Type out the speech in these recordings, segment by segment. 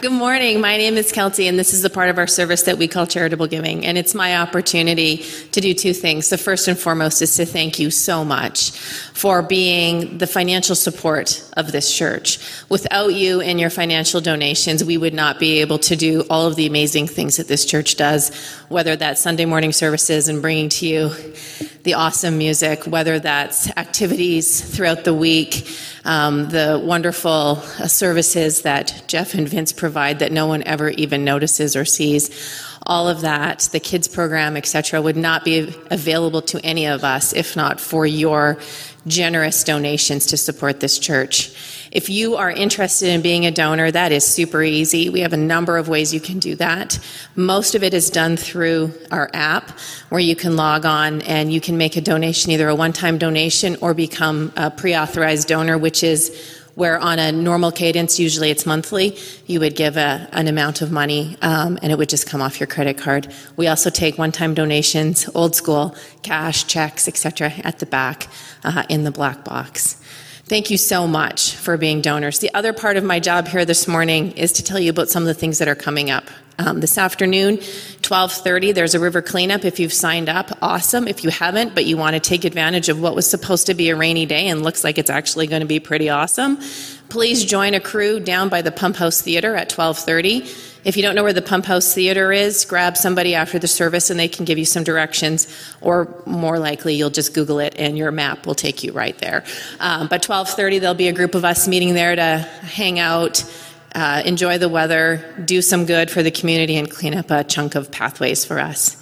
Good morning. My name is Kelty, and this is the part of our service that we call charitable giving. And it's my opportunity to do two things. The first and foremost is to thank you so much for being the financial support of this church. Without you and your financial donations, we would not be able to do all of the amazing things that this church does, whether that's Sunday morning services and bringing to you the awesome music, whether that's activities throughout the week, um, the wonderful uh, services that Jeff and Vince provide that no one ever even notices or sees. All of that, the kids program, etc., would not be available to any of us if not for your generous donations to support this church. If you are interested in being a donor, that is super easy. We have a number of ways you can do that. Most of it is done through our app where you can log on and you can make a donation, either a one time donation or become a pre authorized donor, which is where on a normal cadence, usually it's monthly, you would give a, an amount of money um, and it would just come off your credit card. We also take one-time donations, old school, cash, checks, etc., at the back uh, in the black box. Thank you so much for being donors. The other part of my job here this morning is to tell you about some of the things that are coming up. Um, this afternoon, 12:30, there's a river cleanup. If you've signed up, awesome. If you haven't, but you want to take advantage of what was supposed to be a rainy day and looks like it's actually going to be pretty awesome, please join a crew down by the Pump House Theater at 12:30. If you don't know where the Pump House Theater is, grab somebody after the service and they can give you some directions, or more likely, you'll just Google it and your map will take you right there. Um, but 12:30, there'll be a group of us meeting there to hang out, uh, enjoy the weather, do some good for the community, and clean up a chunk of pathways for us.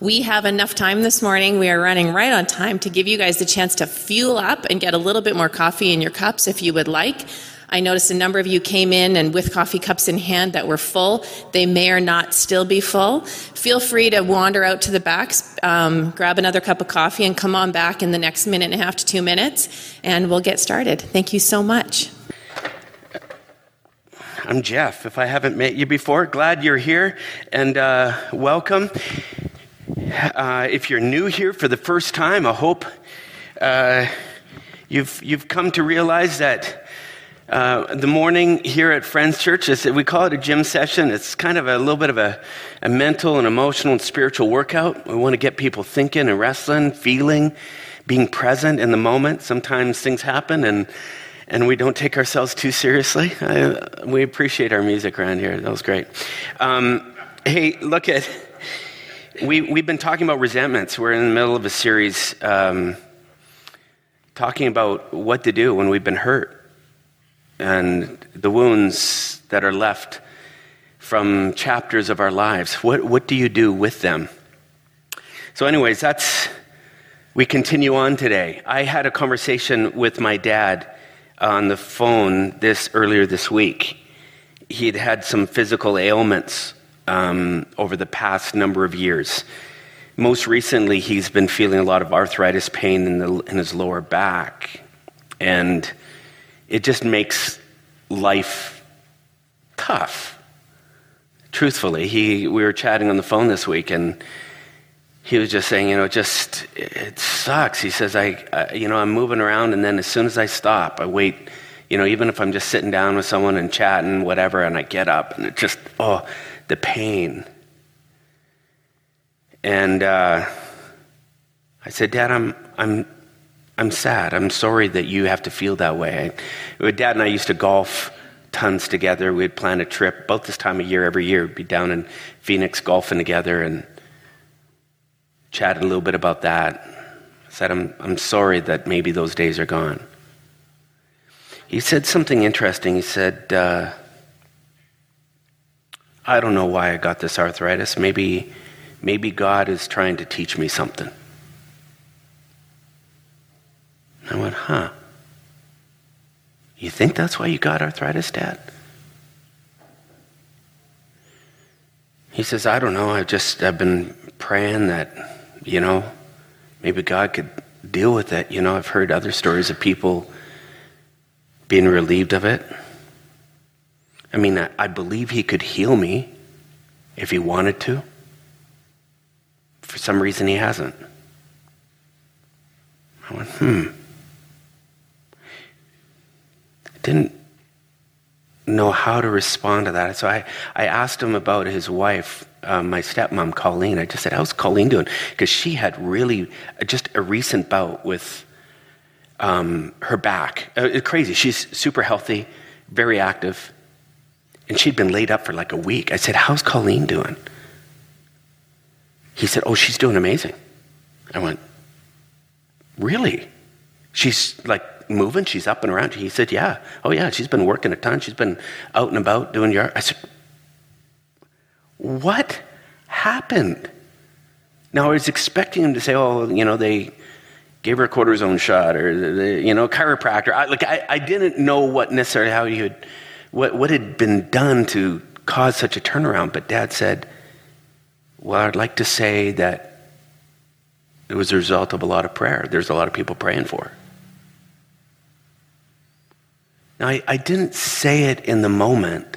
We have enough time this morning. We are running right on time to give you guys the chance to fuel up and get a little bit more coffee in your cups if you would like. I noticed a number of you came in and with coffee cups in hand that were full. They may or not still be full. Feel free to wander out to the backs, um, grab another cup of coffee, and come on back in the next minute and a half to two minutes, and we'll get started. Thank you so much. I'm Jeff. If I haven't met you before, glad you're here and uh, welcome. Uh, if you're new here for the first time, I hope uh, you've, you've come to realize that uh, the morning here at Friends Church, is, we call it a gym session. It's kind of a little bit of a, a mental and emotional and spiritual workout. We want to get people thinking and wrestling, feeling, being present in the moment. Sometimes things happen and and we don't take ourselves too seriously. I, we appreciate our music around here. That was great. Um, hey, look at we we've been talking about resentments. We're in the middle of a series um, talking about what to do when we've been hurt and the wounds that are left from chapters of our lives. What, what do you do with them? So, anyways, that's, we continue on today. I had a conversation with my dad on the phone this earlier this week. He'd had some physical ailments um, over the past number of years. Most recently, he's been feeling a lot of arthritis pain in, the, in his lower back. And it just makes life tough. Truthfully, he, we were chatting on the phone this week, and he was just saying, you know, just it sucks. He says, I, I, you know, I'm moving around, and then as soon as I stop, I wait. You know, even if I'm just sitting down with someone and chatting, whatever, and I get up, and it just, oh, the pain. And uh, I said, Dad, I'm, I'm, I'm sad. I'm sorry that you have to feel that way. I, Dad and I used to golf tons together. We'd plan a trip about this time of year every year. We'd be down in Phoenix golfing together and chatted a little bit about that. Said, I'm, I'm sorry that maybe those days are gone. He said something interesting. He said, uh, I don't know why I got this arthritis. Maybe, maybe God is trying to teach me something. I went, huh. You think that's why you got arthritis, Dad? He says, I don't know. I've just, I've been praying that, you know, maybe God could deal with it. You know, I've heard other stories of people being relieved of it. I mean, I, I believe He could heal me if He wanted to. For some reason, He hasn't. I went, hmm. didn't know how to respond to that. So I, I asked him about his wife, um, my stepmom, Colleen. I just said, How's Colleen doing? Because she had really just a recent bout with um, her back. Uh, crazy. She's super healthy, very active. And she'd been laid up for like a week. I said, How's Colleen doing? He said, Oh, she's doing amazing. I went, Really? She's like moving, she's up and around. He said, Yeah. Oh, yeah, she's been working a ton. She's been out and about doing yard. I said, What happened? Now, I was expecting him to say, Oh, you know, they gave her a cortisone shot or, the, the, you know, chiropractor. I, like, I, I didn't know what necessarily how he had, what, what had been done to cause such a turnaround. But dad said, Well, I'd like to say that it was a result of a lot of prayer. There's a lot of people praying for. Now, I, I didn't say it in the moment,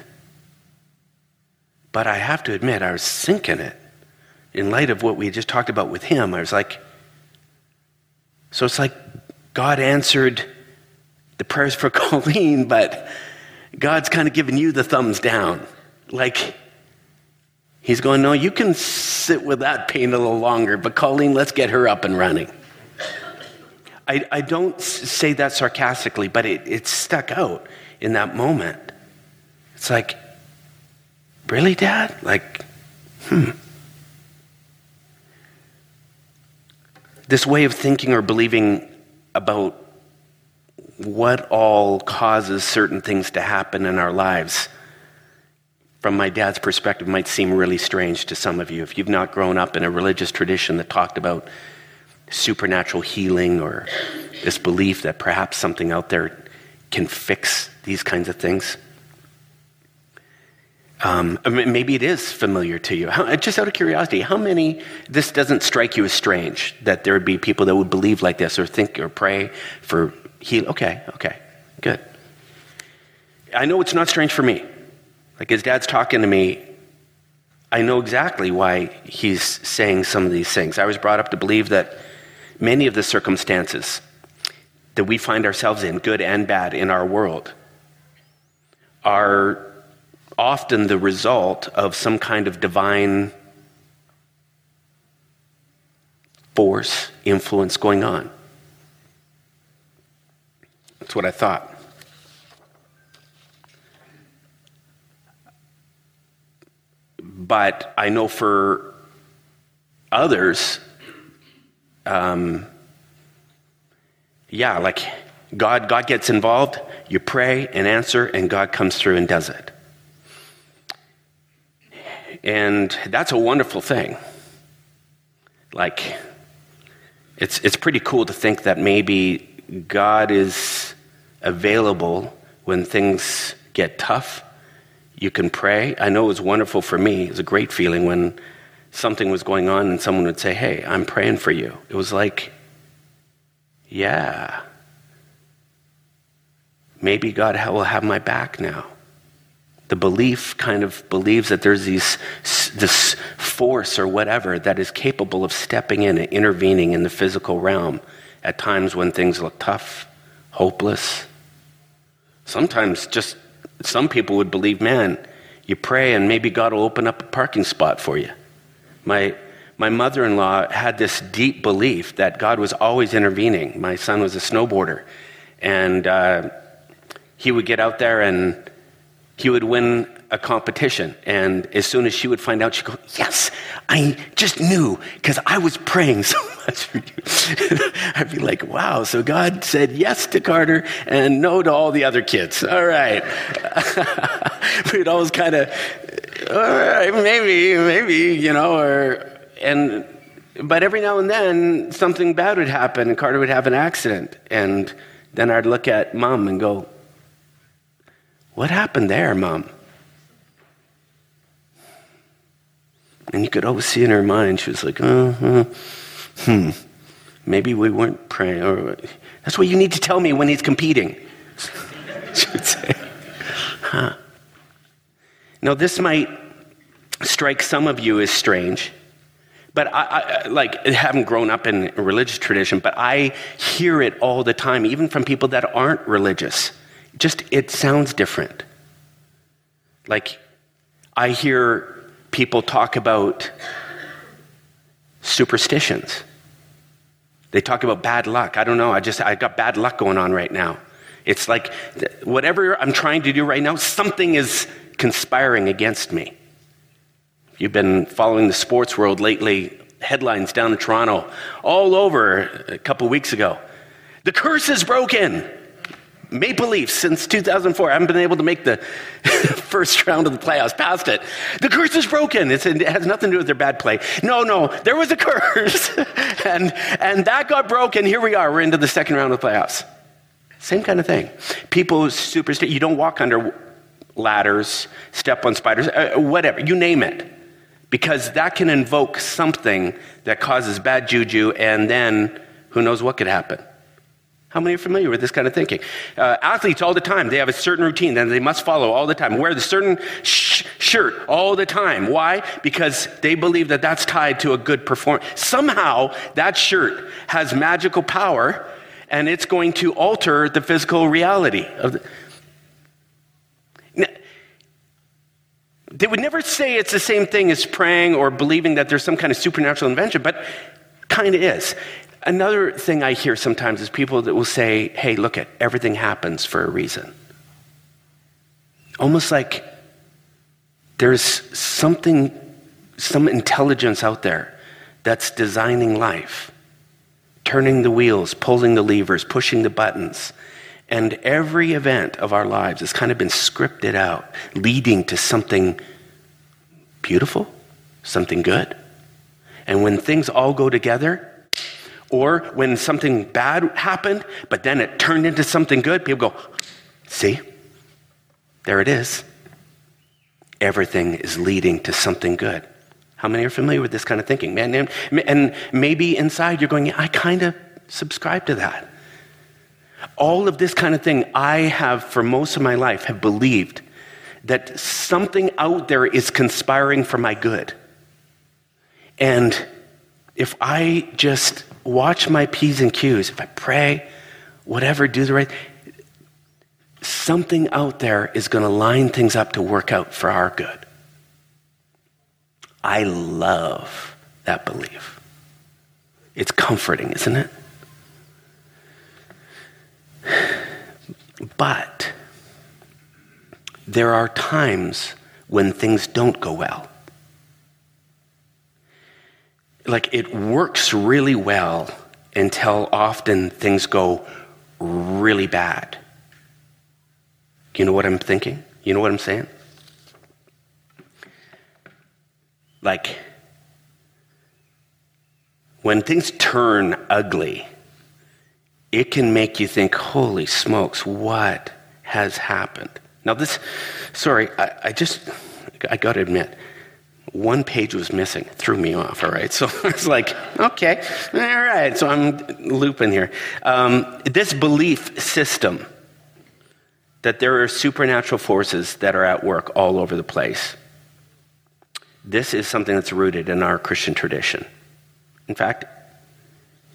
but I have to admit, I was sinking it. In light of what we just talked about with him, I was like, so it's like God answered the prayers for Colleen, but God's kind of giving you the thumbs down. Like, He's going, No, you can sit with that pain a little longer, but Colleen, let's get her up and running. I, I don't say that sarcastically, but it, it stuck out in that moment. It's like, really, Dad? Like, hmm. This way of thinking or believing about what all causes certain things to happen in our lives from my dad's perspective might seem really strange to some of you if you've not grown up in a religious tradition that talked about supernatural healing or this belief that perhaps something out there can fix these kinds of things. Um, maybe it is familiar to you. How, just out of curiosity, how many, this doesn't strike you as strange that there would be people that would believe like this or think or pray for healing? Okay, okay, good. I know it's not strange for me. Like his dad's talking to me, I know exactly why he's saying some of these things. I was brought up to believe that many of the circumstances that we find ourselves in, good and bad, in our world, are often the result of some kind of divine force, influence going on. That's what I thought. But I know for others, um, yeah, like God, God gets involved, you pray and answer, and God comes through and does it. And that's a wonderful thing. Like, it's, it's pretty cool to think that maybe God is available when things get tough you can pray. I know it was wonderful for me. It was a great feeling when something was going on and someone would say, Hey, I'm praying for you. It was like, Yeah, maybe God will have my back now. The belief kind of believes that there's these, this force or whatever that is capable of stepping in and intervening in the physical realm at times when things look tough, hopeless. Sometimes just some people would believe, man, you pray and maybe God will open up a parking spot for you. My, my mother in law had this deep belief that God was always intervening. My son was a snowboarder, and uh, he would get out there and he would win a competition. And as soon as she would find out, she'd go, Yes, I just knew because I was praying so much for you. I'd be like, Wow, so God said yes to Carter and no to all the other kids. All right. We'd always kind of, all right, maybe, maybe, you know, or, and, but every now and then something bad would happen and Carter would have an accident. And then I'd look at mom and go, What happened there, mom? And you could always see in her mind, she was like, uh, hmm, maybe we weren't praying. Or, That's what you need to tell me when he's competing. she would say, huh. Now, this might strike some of you as strange, but I, I like haven't grown up in religious tradition, but I hear it all the time, even from people that aren't religious. Just it sounds different. Like, I hear people talk about superstitions. They talk about bad luck. I don't know. I just, I got bad luck going on right now. It's like whatever I'm trying to do right now, something is conspiring against me. You've been following the sports world lately, headlines down in Toronto, all over a couple weeks ago. The curse is broken. Maple Leafs since 2004. I haven't been able to make the first round of the playoffs, past it. The curse is broken. It's, it has nothing to do with their bad play. No, no, there was a curse. and, and that got broken. Here we are. We're into the second round of the playoffs. Same kind of thing. People superstition. You don't walk under ladders, step on spiders, uh, whatever, you name it. Because that can invoke something that causes bad juju, and then who knows what could happen. How many are familiar with this kind of thinking? Uh, athletes all the time, they have a certain routine that they must follow all the time. Wear the certain sh- shirt all the time. Why? Because they believe that that's tied to a good performance. Somehow, that shirt has magical power and it's going to alter the physical reality of the. Now, they would never say it's the same thing as praying or believing that there's some kind of supernatural invention, but kind of is. Another thing I hear sometimes is people that will say, hey, look at everything happens for a reason. Almost like there's something, some intelligence out there that's designing life, turning the wheels, pulling the levers, pushing the buttons. And every event of our lives has kind of been scripted out, leading to something beautiful, something good. And when things all go together, or when something bad happened, but then it turned into something good, people go, see, there it is. Everything is leading to something good. How many are familiar with this kind of thinking? Man, and, maybe inside you're going, yeah, I kind of subscribe to that. All of this kind of thing, I have for most of my life have believed that something out there is conspiring for my good. And if I just watch my P's and Q's, if I pray, whatever, do the right, something out there is going to line things up to work out for our good. I love that belief. It's comforting, isn't it? But there are times when things don't go well like it works really well until often things go really bad. You know what I'm thinking? You know what I'm saying? Like, when things turn ugly, it can make you think, holy smokes, what has happened? Now, this, sorry, I, I just, I got to admit, one page was missing. threw me off, all right? So I was like, okay, all right. So I'm looping here. Um, this belief system that there are supernatural forces that are at work all over the place, this is something that's rooted in our Christian tradition. In fact,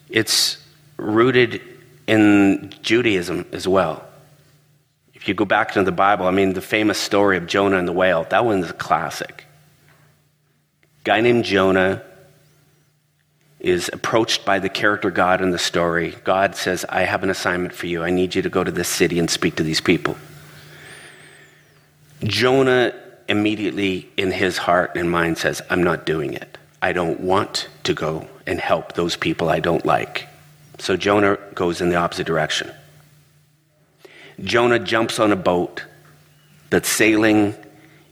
it's rooted in Judaism as well. If you go back into the Bible, I mean, the famous story of Jonah and the whale, that one's a classic guy named Jonah is approached by the character God in the story. God says, I have an assignment for you. I need you to go to this city and speak to these people. Jonah immediately in his heart and mind says, I'm not doing it. I don't want to go and help those people I don't like. So Jonah goes in the opposite direction. Jonah jumps on a boat that's sailing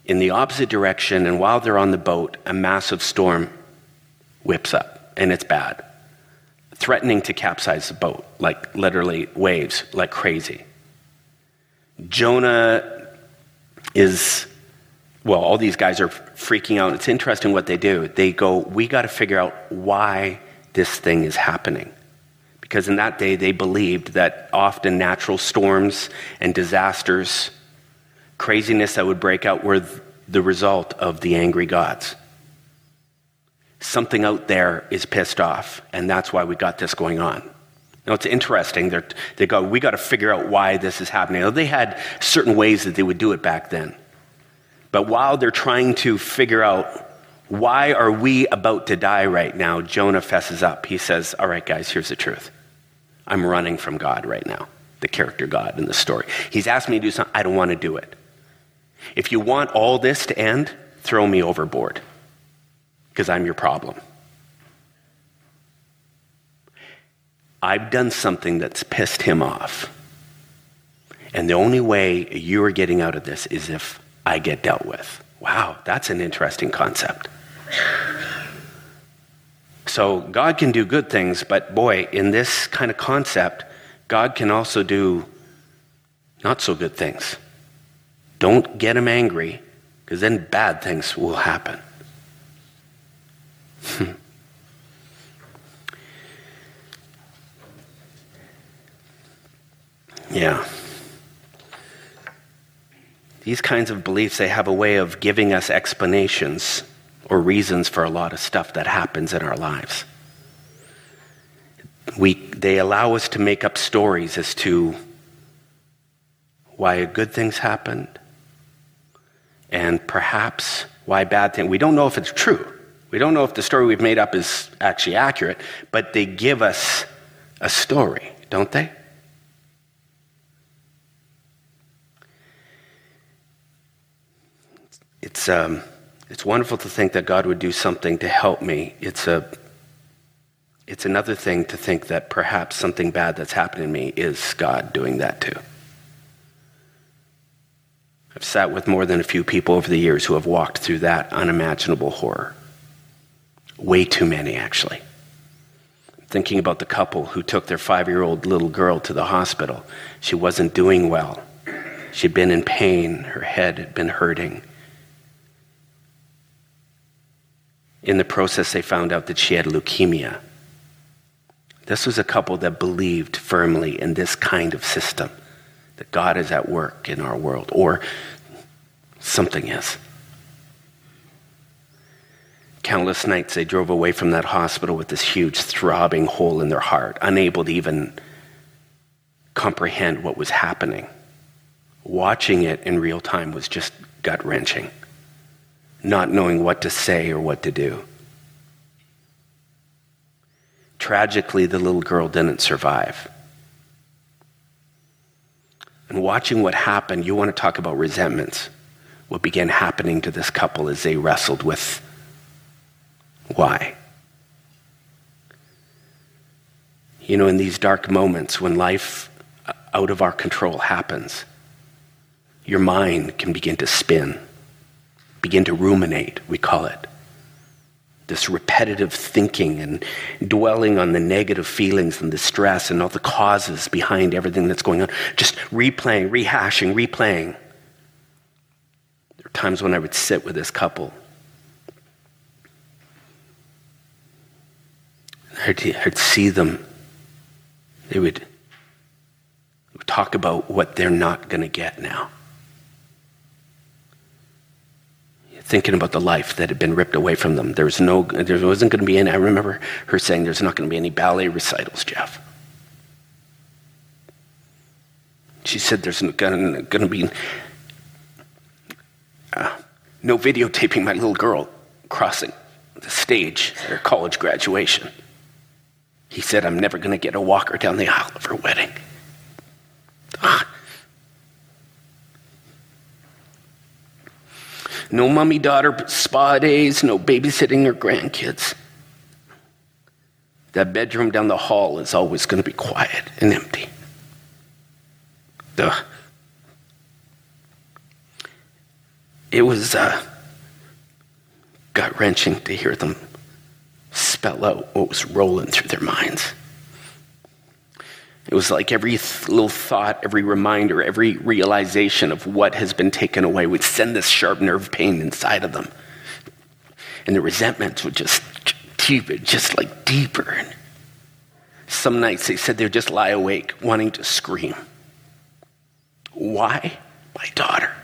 in the opposite direction, and while they're on the boat, a massive storm whips up, and it's bad, threatening to capsize the boat, like literally waves, like crazy. Jonah is, well, all these guys are freaking out. It's interesting what they do. They go, We got to figure out why this thing is happening. Because in that day, they believed that often natural storms and disasters craziness that would break out were the result of the angry gods. Something out there is pissed off, and that's why we got this going on. Now, it's interesting. They're, they go, we got to figure out why this is happening. Now, they had certain ways that they would do it back then. But while they're trying to figure out why are we about to die right now, Jonah fesses up. He says, All right, guys, here's the truth. I'm running from God right now, the character God in the story. He's asked me to do something. I don't want to do it. If you want all this to end, throw me overboard because I'm your problem. I've done something that's pissed him off. And the only way you are getting out of this is if I get dealt with. Wow, that's an interesting concept. So God can do good things, but boy, in this kind of concept, God can also do not so good things. Don't get him angry, because then bad things will happen. Hmm. yeah. These kinds of beliefs, they have a way of giving us explanations or reasons for a lot of stuff that happens in our lives. We, they allow us to make up stories as to why good things happened and perhaps why bad things. We don't know if it's true. We don't know if the story we've made up is actually accurate, but they give us a story, don't they? It's, um, it's wonderful to think that God would do something to help me. It's, a, it's another thing to think that perhaps something bad that's happening to me is God doing that too. I've sat with more than a few people over the years who have walked through that unimaginable horror. Way too many, actually. Thinking about the couple who took their five year old little girl to the hospital. She wasn't doing well. She'd been in pain, her head had been hurting. In the process, they found out that she had leukemia. This was a couple that believed firmly in this kind of system that God is at work in our world, or something is. Countless nights they drove away from that hospital with this huge throbbing hole in their heart, unable to even comprehend what was happening. Watching it in real time was just gut wrenching not knowing what to say or what to do. Tragically, the little girl didn't survive. And watching what happened, you want to talk about resentments. What began happening to this couple as they wrestled with why. You know, in these dark moments when life uh, out of our control happens, your mind can begin to spin begin to ruminate, we call it. This repetitive thinking and dwelling on the negative feelings and the stress and all the causes behind everything that's going on. Just replaying, rehashing, replaying. Times when I would sit with this couple. I'd, I'd see them. They would, talk about what they're not going to get now. thinking about the life that had been ripped away from them. There was no, there wasn't going to be any. I remember her saying, "There's not going to be any ballet recitals, Jeff." She said, "There's going to be no videotaping my little girl crossing the stage at her college graduation." He said, "I'm never going to get a walker down the aisle of her wedding." Ah, No mummy daughter spa days, no babysitting her grandkids. That bedroom down the hall is always going to be quiet and empty. Duh. It was uh, gut wrenching to hear them spell out what was rolling through their minds. It was like every th- little thought, every reminder, every realization of what has been taken away would send this sharp nerve pain inside of them. And the resentments would just deeper, just like deeper. And some nights they said they would just lie awake wanting to scream. Why my daughter?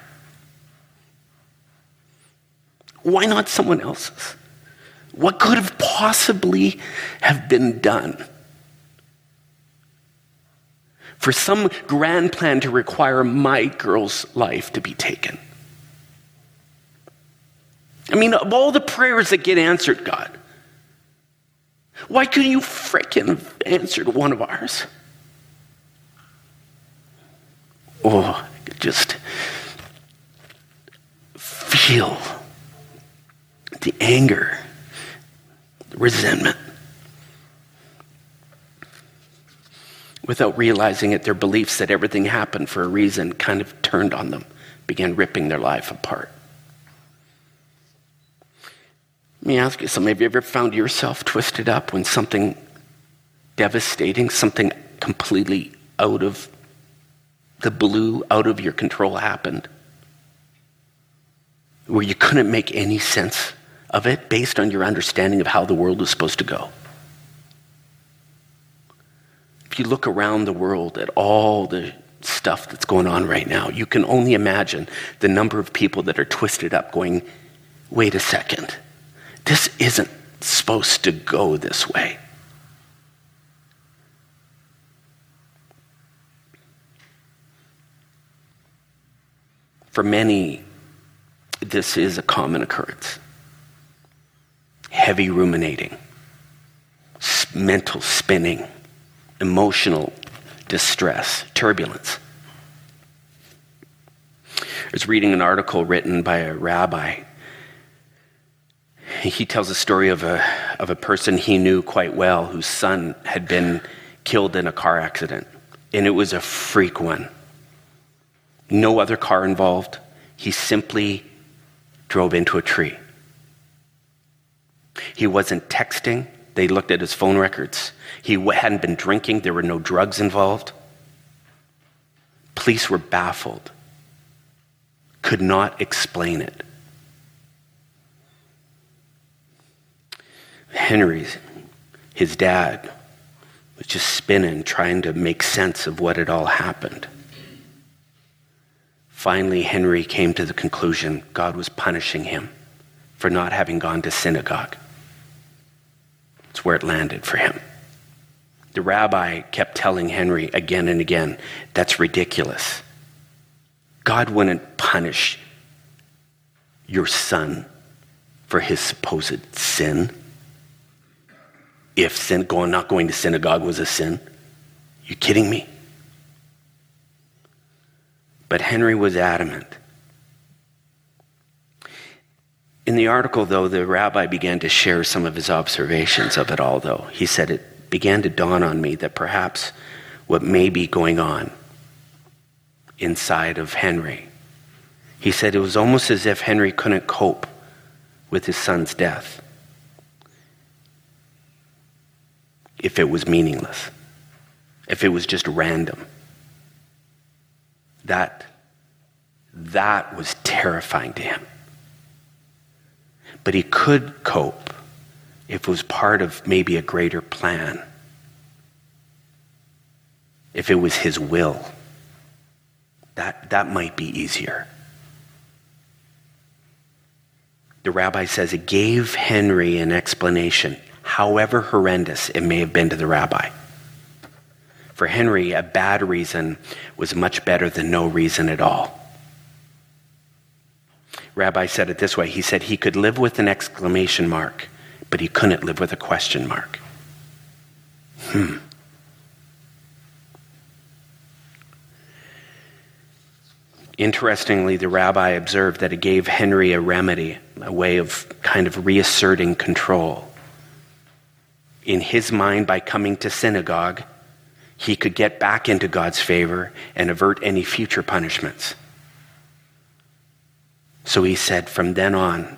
Why not someone else's? What could have possibly have been done? for some grand plan to require my girl's life to be taken. I mean, of all the prayers that get answered, God, why couldn't you frickin' have answered one of ours? Oh, I could just feel the anger, the resentment. Without realizing it, their beliefs that everything happened for a reason kind of turned on them, began ripping their life apart. Let me ask you something. Have you ever found yourself twisted up when something devastating, something completely out of the blue, out of your control happened? Where you couldn't make any sense of it based on your understanding of how the world was supposed to go? If you look around the world at all the stuff that's going on right now, you can only imagine the number of people that are twisted up going, wait a second. This isn't supposed to go this way. For many, this is a common occurrence. Heavy ruminating, mental spinning, emotional distress, turbulence. I was reading an article written by a rabbi he tells a story of a, of a person he knew quite well whose son had been killed in a car accident. And it was a freak one. No other car involved. He simply drove into a tree. He wasn't texting. They looked at his phone records. He hadn't been drinking. There were no drugs involved. Police were baffled, could not explain it. Henry, his dad, was just spinning, trying to make sense of what had all happened. Finally, Henry came to the conclusion God was punishing him for not having gone to synagogue. It's where it landed for him. The rabbi kept telling Henry again and again, that's ridiculous. God wouldn't punish your son for his supposed sin if sin, going, not going to synagogue was a sin. You kidding me? But Henry was adamant. In the article, though, the rabbi began to share some of his observations of it all, though. He said, It began to dawn on me that perhaps what may be going on inside of Henry. He said it was almost as if Henry couldn't cope with his son's death. if it was meaningless, if it was just random. That, that was terrifying to him. But he could cope if it was part of maybe a greater plan, if it was his will. That, that might be easier. The rabbi says it gave Henry an explanation however horrendous it may have been to the rabbi. For Henry, a bad reason was much better than no reason at all. Rabbi said it this way he said he could live with an exclamation mark, but he couldn't live with a question mark. Hmm. Interestingly, the rabbi observed that it gave Henry a remedy, a way of kind of reasserting control in his mind, by coming to synagogue, he could get back into God's favor and avert any future punishments. So he said, from then on,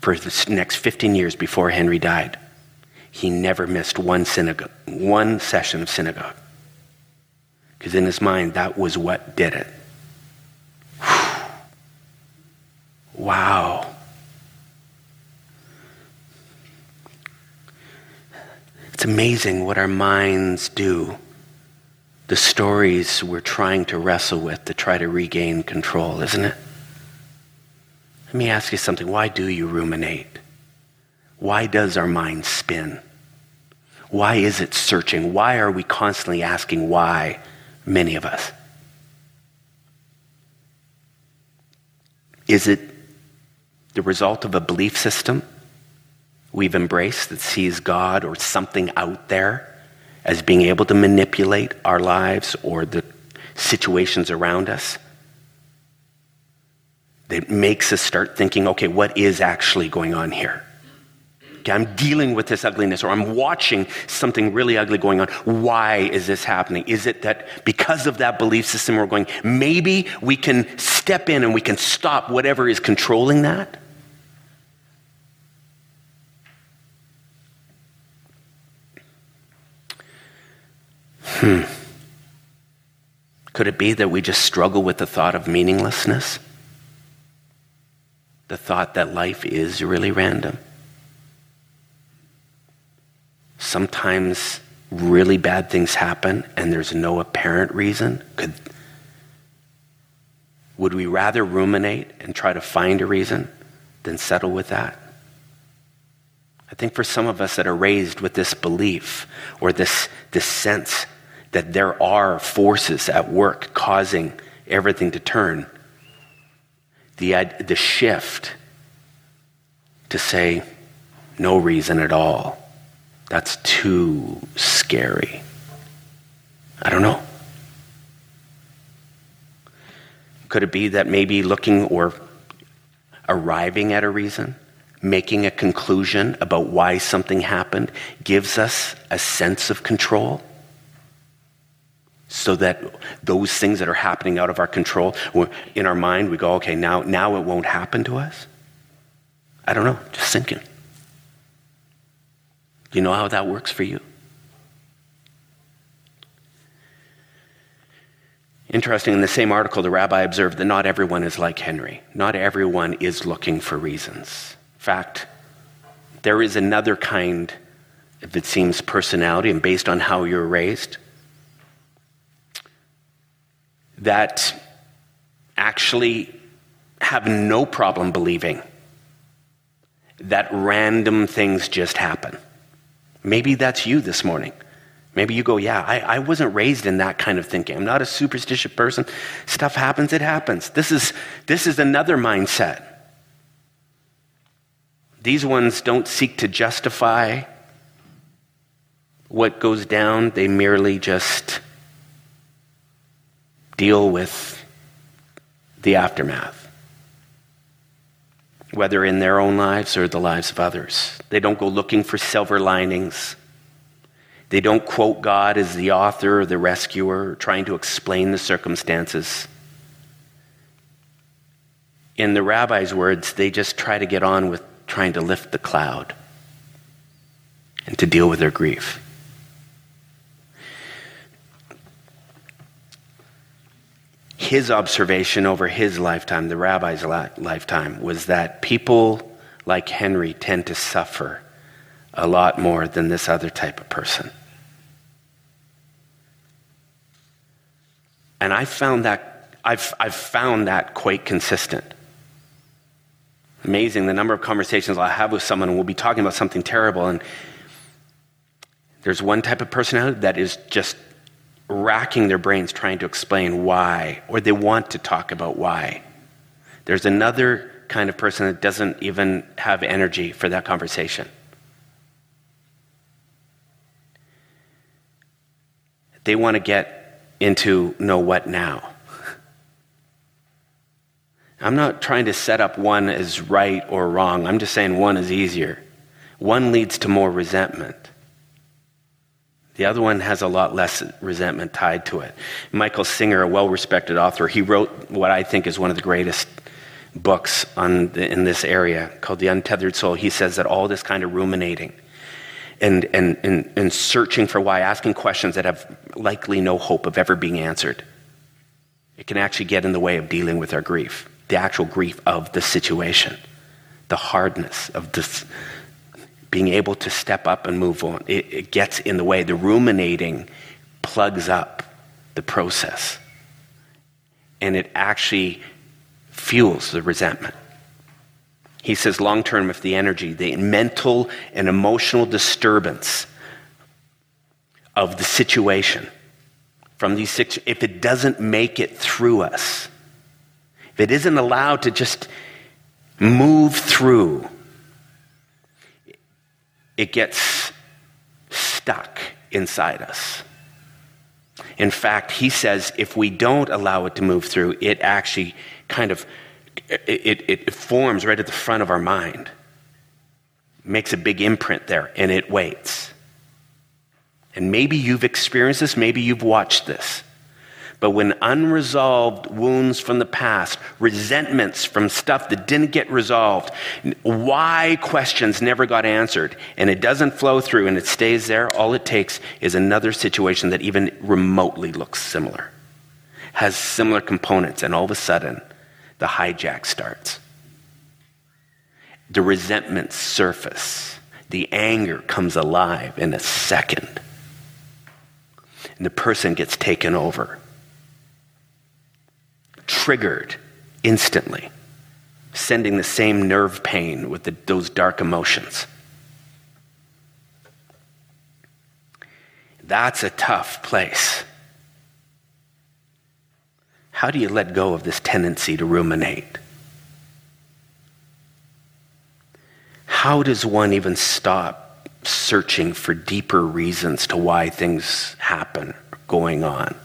for the next 15 years before Henry died, he never missed one synagogue, one session of synagogue. Because in his mind, that was what did it. wow. It's amazing what our minds do. The stories we're trying to wrestle with to try to regain control, isn't it? Let me ask you something. Why do you ruminate? Why does our mind spin? Why is it searching? Why are we constantly asking why, many of us? Is it the result of a belief system we've embraced that sees God or something out there as being able to manipulate our lives or the situations around us that makes us start thinking, okay, what is actually going on here? Okay, I'm dealing with this ugliness, or I'm watching something really ugly going on. Why is this happening? Is it that because of that belief system, we're going, maybe we can step in and we can stop whatever is controlling that? Hmm. Could it be that we just struggle with the thought of meaninglessness? The thought that life is really random? Sometimes really bad things happen and there's no apparent reason. Could, would we rather ruminate and try to find a reason than settle with that? I think for some of us that are raised with this belief or this, this sense that there are forces at work causing everything to turn. The, the shift to say, no reason at all, that's too scary. I don't know. Could it be that maybe looking or arriving at a reason, making a conclusion about why something happened, gives us a sense of control? So that those things that are happening out of our control, in our mind, we go, okay, now, now it won't happen to us? I don't know, just thinking. You know how that works for you? Interesting, in the same article, the rabbi observed that not everyone is like Henry. Not everyone is looking for reasons. In fact, there is another kind, if it seems, personality, and based on how you're raised, that actually have no problem believing that random things just happen. Maybe that's you this morning. Maybe you go, Yeah, I, I, wasn't raised in that kind of thinking. I'm not a superstitious person. Stuff happens, it happens. This is, this is another mindset. These ones don't seek to justify what goes down, they merely just deal with the aftermath, whether in their own lives or the lives of others. They don't go looking for silver linings. They don't quote God as the author or the rescuer, trying to explain the circumstances. In the rabbi's words, they just try to get on with trying to lift the cloud and to deal with their grief. His observation over his lifetime, the rabbi's lifetime, was that people like Henry tend to suffer a lot more than this other type of person. And I found that, I've, I've found that quite consistent. Amazing the number of conversations I have with someone and we'll be talking about something terrible and there's one type of personality that is just racking their brains trying to explain why, or they want to talk about why. There's another kind of person that doesn't even have energy for that conversation. They want to get into know what now. I'm not trying to set up one as right or wrong. I'm just saying one is easier. One leads to more resentment. The other one has a lot less resentment tied to it. Michael Singer, a well respected author, he wrote what I think is one of the greatest books on the, in this area called The Untethered Soul. He says that all this kind of ruminating and, and, and, and searching for why, asking questions that have likely no hope of ever being answered, it can actually get in the way of dealing with our grief, the actual grief of the situation, the hardness of this being able to step up and move on. It, it gets in the way. The ruminating plugs up the process. And it actually fuels the resentment. He says, long term, if the energy, the mental and emotional disturbance of the situation from these six, if it doesn't make it through us, if it isn't allowed to just move through, it gets stuck inside us. In fact, he says if we don't allow it to move through, it actually kind of it, it, it forms right at the front of our mind, makes a big imprint there, and it waits. And maybe you've experienced this, maybe you've watched this. But when unresolved wounds from the past, resentments from stuff that didn't get resolved, why questions never got answered, and it doesn't flow through and it stays there, all it takes is another situation that even remotely looks similar, has similar components, and all of a sudden, the hijack starts. The resentments surface. The anger comes alive in a second. And the person gets taken over triggered instantly, sending the same nerve pain with the, those dark emotions. That's a tough place. How do you let go of this tendency to ruminate? How does one even stop searching for deeper reasons to why things happen, going on?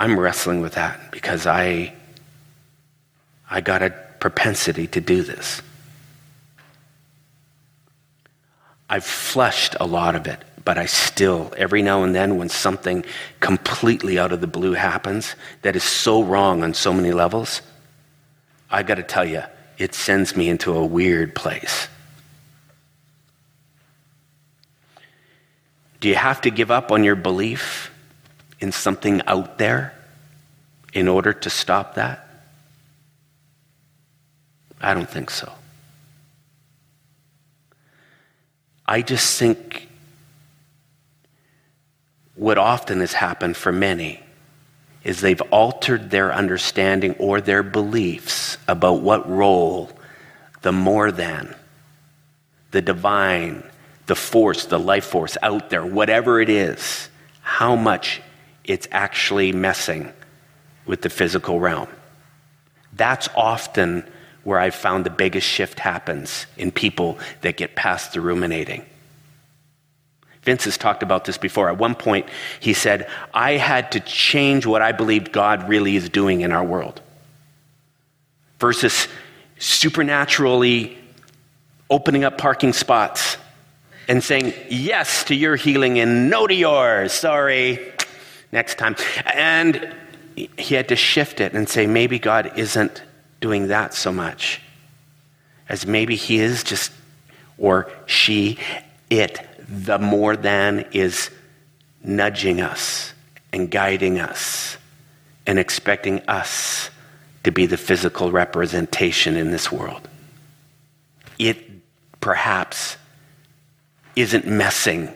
I'm wrestling with that because I, I got a propensity to do this. I've flushed a lot of it, but I still, every now and then, when something completely out of the blue happens that is so wrong on so many levels, I got to tell you, it sends me into a weird place. Do you have to give up on your belief in something out there in order to stop that? I don't think so. I just think what often has happened for many is they've altered their understanding or their beliefs about what role the more than, the divine, the force, the life force out there, whatever it is, how much it's actually messing with the physical realm. That's often where I've found the biggest shift happens in people that get past the ruminating. Vince has talked about this before. At one point, he said, I had to change what I believed God really is doing in our world versus supernaturally opening up parking spots and saying yes to your healing and no to yours. Sorry next time. And he had to shift it and say, maybe God isn't doing that so much as maybe he is just, or she, it, the more than is nudging us and guiding us and expecting us to be the physical representation in this world. It perhaps isn't messing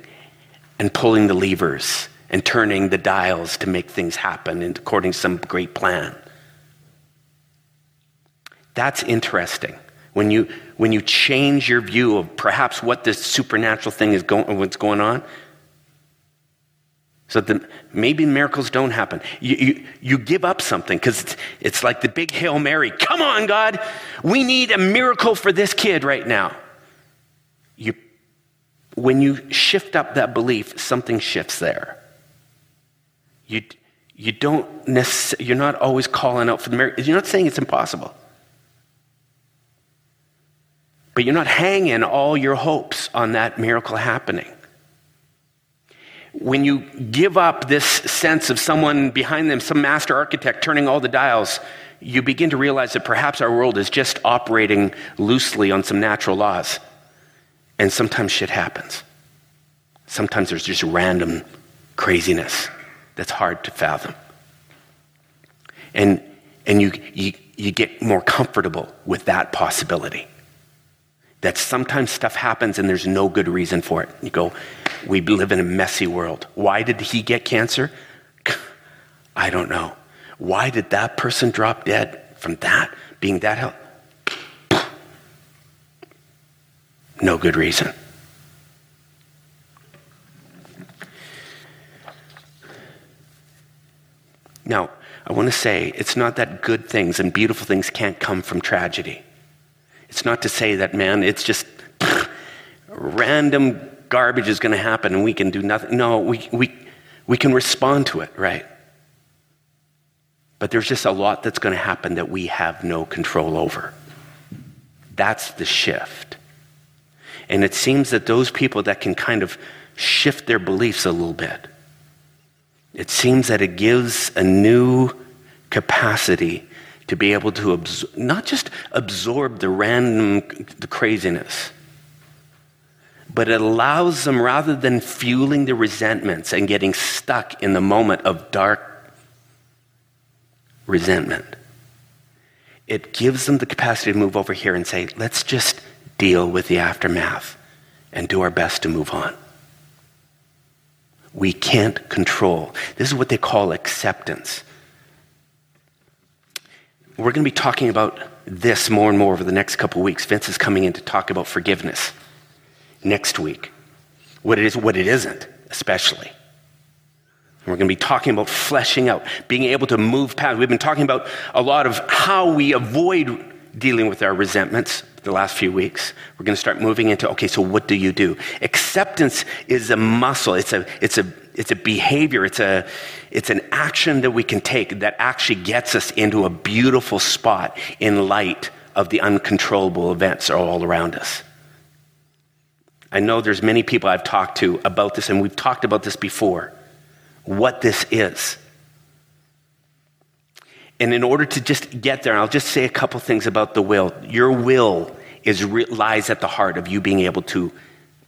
and pulling the levers and turning the dials to make things happen according to some great plan. That's interesting. When you, when you change your view of perhaps what this supernatural thing is going, what's going on, so that maybe miracles don't happen. You, you, you give up something because it's, it's like the big Hail Mary. Come on, God, we need a miracle for this kid right now. You, when you shift up that belief, something shifts there. You, you don't necessarily, you're not always calling out for the miracle. You're not saying it's impossible. But you're not hanging all your hopes on that miracle happening. When you give up this sense of someone behind them, some master architect turning all the dials, you begin to realize that perhaps our world is just operating loosely on some natural laws. And sometimes shit happens. Sometimes there's just random craziness that's hard to fathom. And, and you, you, you get more comfortable with that possibility. That sometimes stuff happens and there's no good reason for it. You go, we live in a messy world. Why did he get cancer? I don't know. Why did that person drop dead from that, being that hell? No good reason. Now, I want to say it's not that good things and beautiful things can't come from tragedy. It's not to say that, man, it's just pff, random garbage is going to happen and we can do nothing. No, we, we, we can respond to it, right? But there's just a lot that's going to happen that we have no control over. That's the shift. And it seems that those people that can kind of shift their beliefs a little bit, it seems that it gives a new capacity to be able to absor- not just absorb the random the craziness but it allows them rather than fueling the resentments and getting stuck in the moment of dark resentment it gives them the capacity to move over here and say let's just deal with the aftermath and do our best to move on we can't control this is what they call acceptance we're going to be talking about this more and more over the next couple weeks. Vince is coming in to talk about forgiveness next week. What it is, what it isn't, especially. We're going to be talking about fleshing out, being able to move past. We've been talking about a lot of how we avoid dealing with our resentments the last few weeks. We're going to start moving into okay, so what do you do? Acceptance is a muscle. It's a it's a it's a behavior. It's a it's an action that we can take that actually gets us into a beautiful spot in light of the uncontrollable events all around us. I know there's many people I've talked to about this, and we've talked about this before. What this is. And in order to just get there, I'll just say a couple things about the will. Your will is lies at the heart of you being able to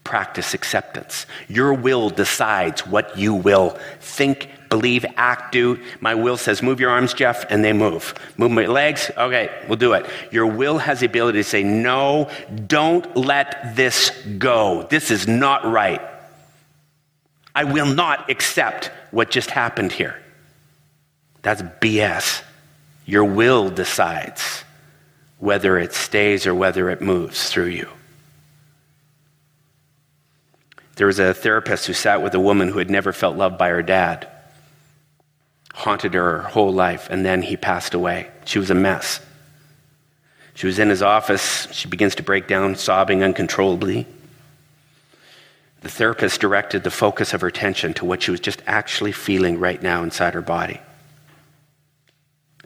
practice acceptance. Your will decides what you will think, believe, act, do. My will says, move your arms, Jeff, and they move. Move my legs, okay, we'll do it. Your will has the ability to say, no, don't let this go. This is not right. I will not accept what just happened here. That's BS. Your will decides whether it stays or whether it moves through you. There was a therapist who sat with a woman who had never felt loved by her dad, haunted her, her whole life, and then he passed away. She was a mess. She was in his office. She begins to break down, sobbing uncontrollably. The therapist directed the focus of her attention to what she was just actually feeling right now inside her body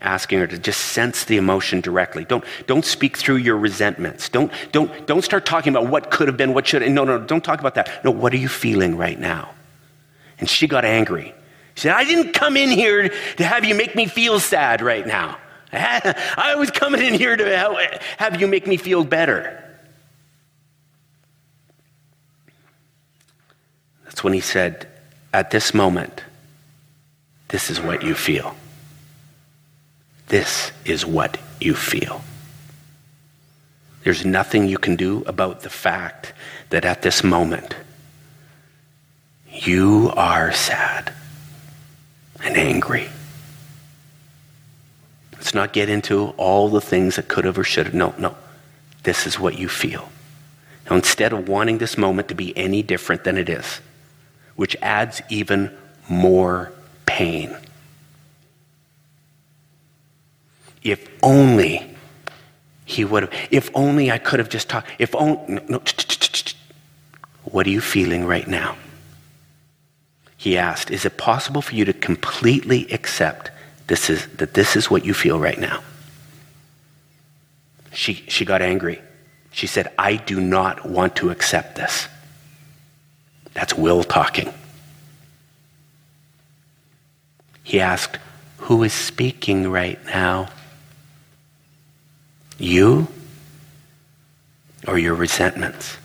asking her to just sense the emotion directly. Don't, don't speak through your resentments. Don't, don't, don't start talking about what could have been, what should have. No, no, don't talk about that. No, what are you feeling right now? And she got angry. She said, I didn't come in here to have you make me feel sad right now. I was coming in here to have you make me feel better. That's when he said, At this moment, this is what you feel. This is what you feel. There's nothing you can do about the fact that at this moment, you are sad and angry. Let's not get into all the things that could have or should have. No, no. This is what you feel. Now, instead of wanting this moment to be any different than it is, which adds even more pain If only he would have, if only I could have just talked, if only, no, what are you feeling right now? He asked, Is it possible for you to completely accept this is, that this is what you feel right now? She, she got angry. She said, I do not want to accept this. That's Will talking. He asked, Who is speaking right now? You or your resentments?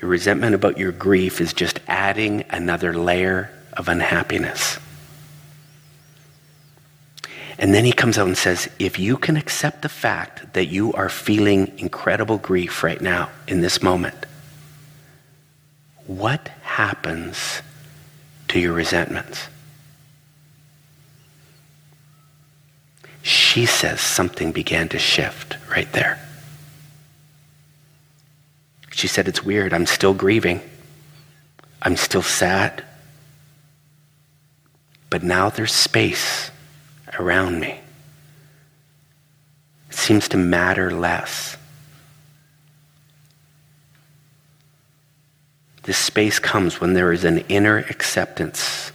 Your resentment about your grief is just adding another layer of unhappiness. And then he comes out and says, if you can accept the fact that you are feeling incredible grief right now in this moment, what happens to your resentments? She says something began to shift right there. She said, It's weird. I'm still grieving. I'm still sad. but now there's space around me. It seems to matter less. This space comes when there is an inner acceptance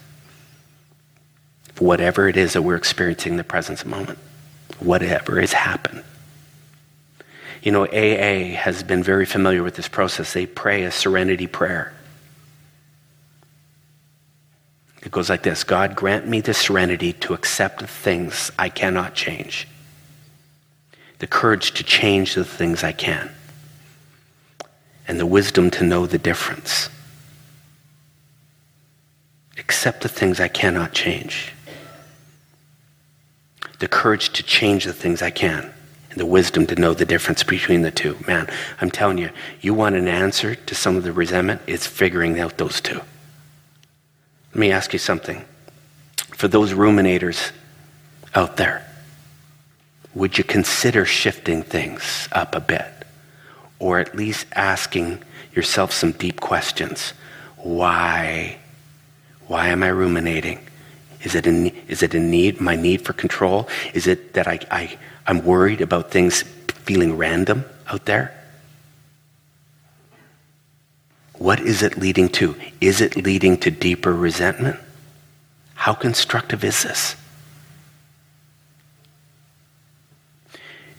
of whatever it is that we're experiencing in the present moment, whatever has happened. You know, AA has been very familiar with this process. They pray a serenity prayer. It goes like this God, grant me the serenity to accept the things I cannot change, the courage to change the things I can, and the wisdom to know the difference. Accept the things I cannot change, the courage to change the things I can and the wisdom to know the difference between the two. Man, I'm telling you, you want an answer to some of the resentment, it's figuring out those two. Let me ask you something. For those ruminators out there, would you consider shifting things up a bit? Or at least asking yourself some deep questions. Why? Why am I ruminating? Is it a, is it a need, my need for control? Is it that I, I, I'm worried about things feeling random out there? What is it leading to? Is it leading to deeper resentment? How constructive is this?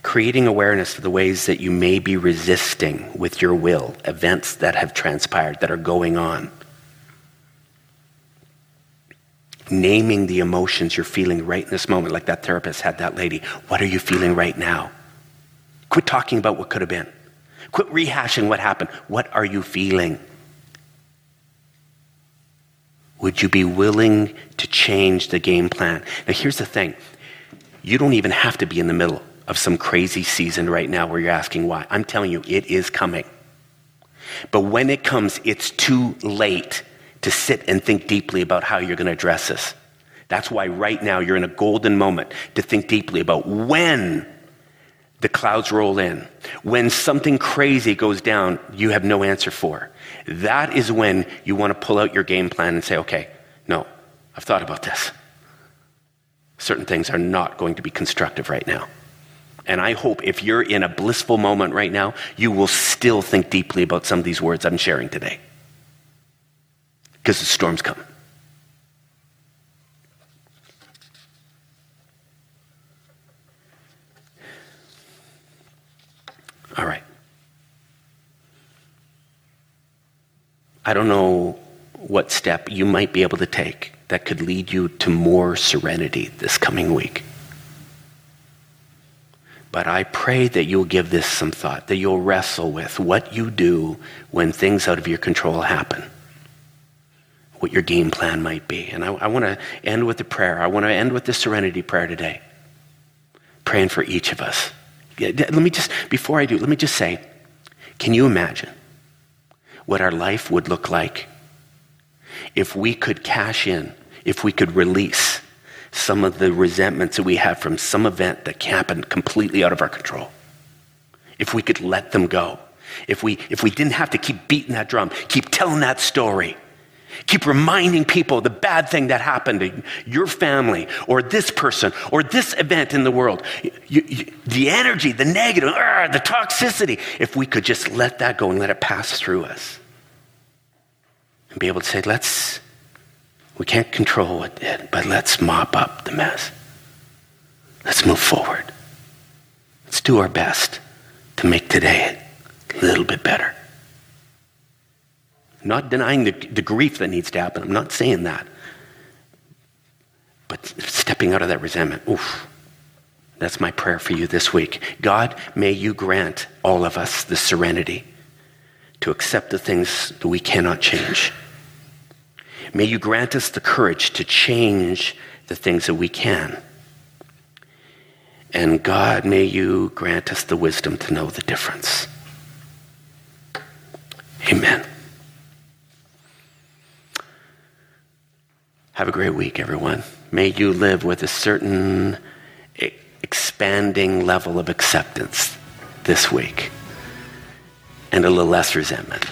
Creating awareness of the ways that you may be resisting with your will events that have transpired, that are going on naming the emotions you're feeling right in this moment, like that therapist had that lady. What are you feeling right now? Quit talking about what could have been. Quit rehashing what happened. What are you feeling? Would you be willing to change the game plan? Now, here's the thing you don't even have to be in the middle of some crazy season right now where you're asking why. I'm telling you, it is coming. But when it comes, it's too late to sit and think deeply about how you're going to address this. That's why right now you're in a golden moment to think deeply about when the clouds roll in, when something crazy goes down you have no answer for. That is when you want to pull out your game plan and say, okay, no, I've thought about this. Certain things are not going to be constructive right now. And I hope if you're in a blissful moment right now, you will still think deeply about some of these words I'm sharing today because the storm's coming. All right. I don't know what step you might be able to take that could lead you to more serenity this coming week. But I pray that you'll give this some thought, that you'll wrestle with what you do when things out of your control happen what your game plan might be. And I, I want to end with a prayer. I want to end with the serenity prayer today. Praying for each of us. Let me just, before I do, let me just say can you imagine what our life would look like if we could cash in, if we could release some of the resentments that we have from some event that happened completely out of our control? If we could let them go. If we, if we didn't have to keep beating that drum, keep telling that story, Keep reminding people the bad thing that happened to your family or this person or this event in the world. You, you, the energy, the negative, uh, the toxicity, if we could just let that go and let it pass through us and be able to say, let's, we can't control what did, but let's mop up the mess. Let's move forward. Let's do our best to make today a little bit better not denying the, the grief that needs to happen. I'm not saying that. But stepping out of that resentment, oof. That's my prayer for you this week. God, may you grant all of us the serenity to accept the things that we cannot change. May you grant us the courage to change the things that we can. And God, may you grant us the wisdom to know the difference. Amen. Have a great week, everyone. May you live with a certain expanding level of acceptance this week and a little less resentment.